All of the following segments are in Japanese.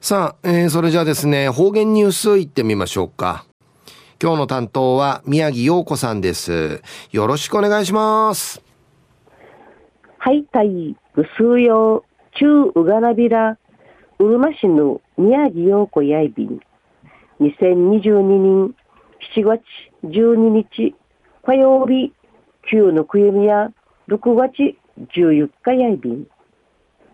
さあ、えー、それじゃあですね、方言ニュースいってみましょうか。今日の担当は宮城洋子さんです。よろしくお願いします。はい、たい、ぐすうよう、中うがなびら、うるま市の宮城洋子やいびん。2022年7月12日火曜日、旧のくゆみや6月14日やいびん。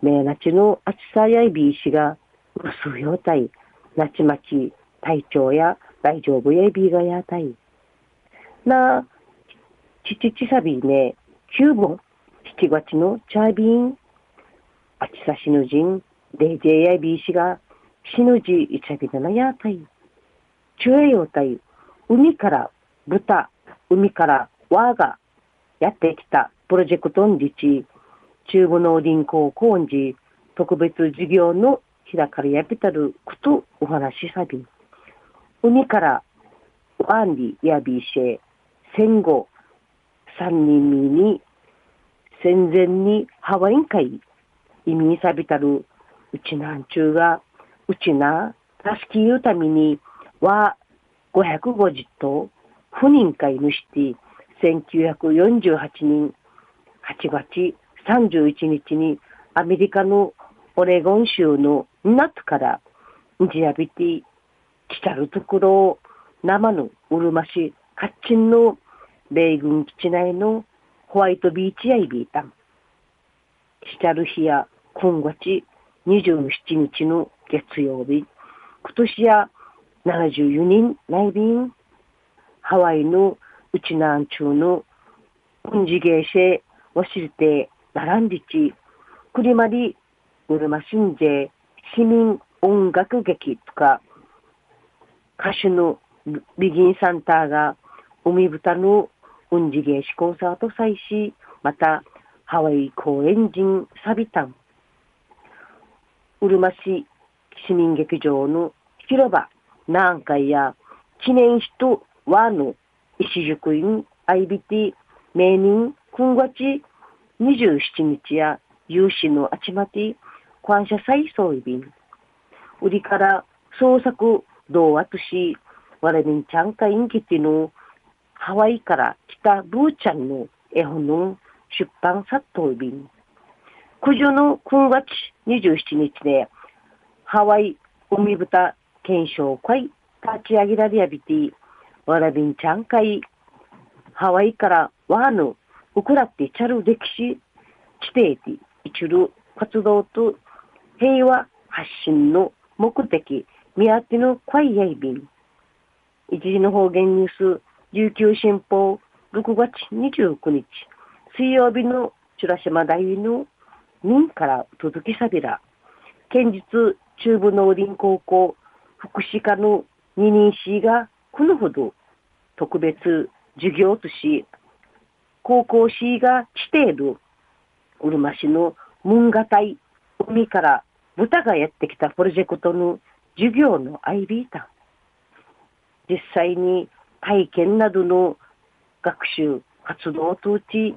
めなちのあちさやいびいしが、薄よたい、なちまち、体調や大丈夫やいびがやたい。な、ちちちさびね、9本、7月のチャービン、あちさしぬじん、でいじやいびいしが、しぬじいちゃびななやたい。ちゅえよたい、海から豚、海からわがやってきたプロジェクトんじち、中部農林高校んじ、特別授業の開かれやびたることお話しさび。海からワンリやびしえ、戦後三人目に戦前にハワイン会移民さびたるうちなんちゅうが、うちな、たすき言うためには550頭、不妊会主て1948年8月31日にアメリカのオレゴン州の夏からジアビティ、来たるところを生のうるまし、カッチンの米軍基地内のホワイトビーチやいびいたん。来たる日や今月27日の月曜日、今年や74人内便、ハワイのうちなんちゅうの、うんじげいせ、わしりて、ならんりち、くりまり、うるましんぜ、市民音楽劇とか、歌手のビギンサンターが、海豚のうんじげしコンサート祭し、また、ハワイ公演人サビタン、うるま市市民劇場の広場、南海や記念碑と和の石宿院 IBT 名人今月27日や有志のあちまて感謝祭総意便売りから創作同和としわれにちゃんかインキティのハワイから来たブーちゃんの絵本の出版殺到便九条の今月27日でハワイ海豚検証会立ち上げられやびて、わらびんちゃん会、ハワイからワーヌ、ウクラってチャル歴史、地底で一る活動と平和発信の目的、宮手の会やいびん。一時の方言ニュース、琉球新報、6月29日、水曜日のチュラシマ大の民から届きさびら、県立中部農林高校福祉課の二人士がこのほど特別授業とし、高校士がしている。うるま市の文化隊海から豚がやってきたプロジェクトの授業のアイビータ実際に体験などの学習活動とうち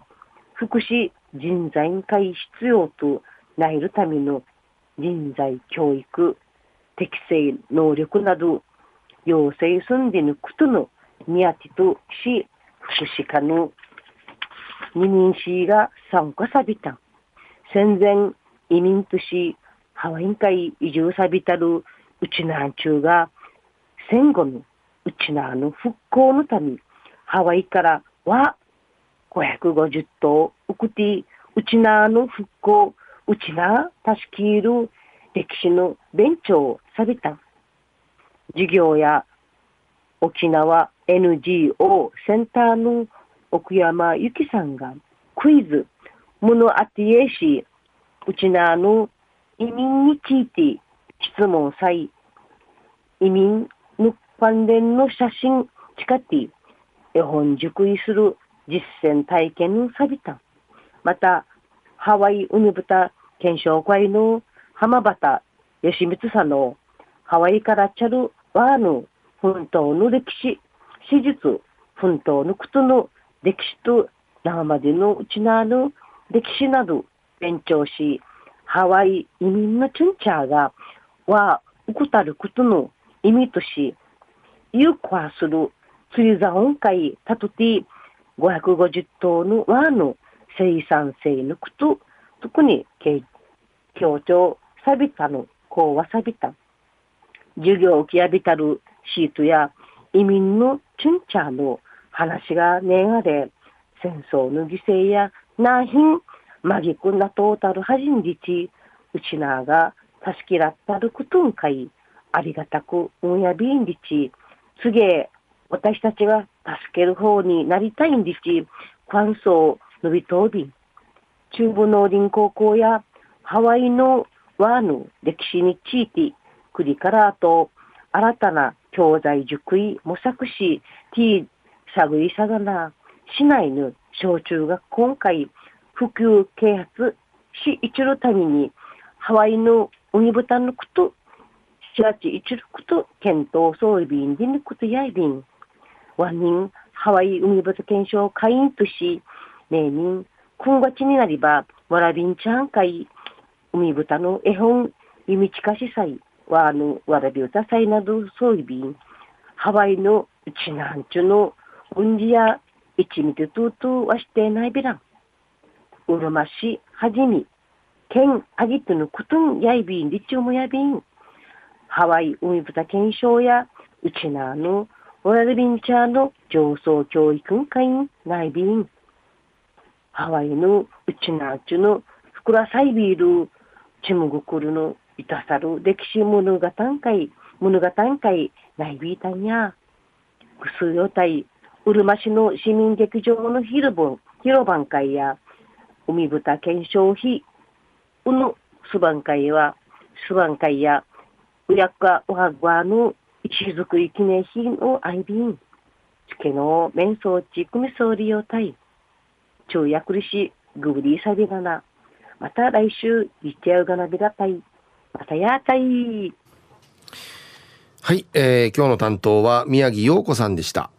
福祉人材会必要となえるための人材教育適正能力など要請すんでぬくとの宮地とし福祉課の二人市が参加さびた。戦前移民としハワイン会移住さびたるうちなんちゅうが戦後のうちなの復興のためハワイからは550頭ウクティうちなの復興うちなたしきる歴史の勉強をされた。授業や沖縄 NGO センターの奥山由紀さんがクイズ、ムノアティエシ、うちなの移民について質問さい、移民の関連の写真使って絵本熟意する実践体験をさびた。また、ハワイウニブタ検証会の浜端義光さんのハワイからチャルワーヌ奮闘の歴史、史実、奮闘のことの歴史と生までのうちなの歴史など勉強し、ハワイ移民のチュンチャーが、は、うくたることの意味とし、有効する釣り座音階たとて550頭の和の生産性のこと、特に強調さびたの、こうわさびた。授業をきやびたるシートや移民のチュンチャーの話がねがれ、戦争の犠牲やなひん、まぎくなとうたるはじんりち、うちなが助けらったることんかい、ありがたくうんやびんりち、つげえ、私たちが助ける方になりたいんりち、関東のびとび、中部農林高校やハワイのワーヌ歴史について、クリカラーと新たな教材塾医模索し、ティー探りさがな、市内の小中学今回普及啓発し一るために、ハワイの海豚のこと、7月一ること、検討総理便でのことやいびん、ワニンハワイ海豚検証会員とし、名人、今月になりば、わらびんちゃん会、海豚の絵本、弓近し祭、わの、わらび歌祭など、そういびん、ハワイのうちなんちゅの、うんじや、いちみてとうとうはしてないびらん。うるまし、はじみ、けん、あぎとのくとんやいびん、りちゅうもやびん。ハワイ海豚検証や、うちなの、わらびんちゃの上層教育会員、ないびん。ハワイのうちなっちゅのふくらさいビール、ちむぐくるのいたさる歴史物語会、物語会ないびいたんや。ぐすよたい、うるま市の市民劇場の広場広場会や、海豚検証費、うのすばん会は、すばん会や、うやかわはぐわの石造り記念品の愛瓶、つけの面相地組総理用隊、昼夜くりし、ぐぶりさびがな。また来週、いってやうがなびらたい。またやたい。はい、えー、今日の担当は宮城陽子さんでした。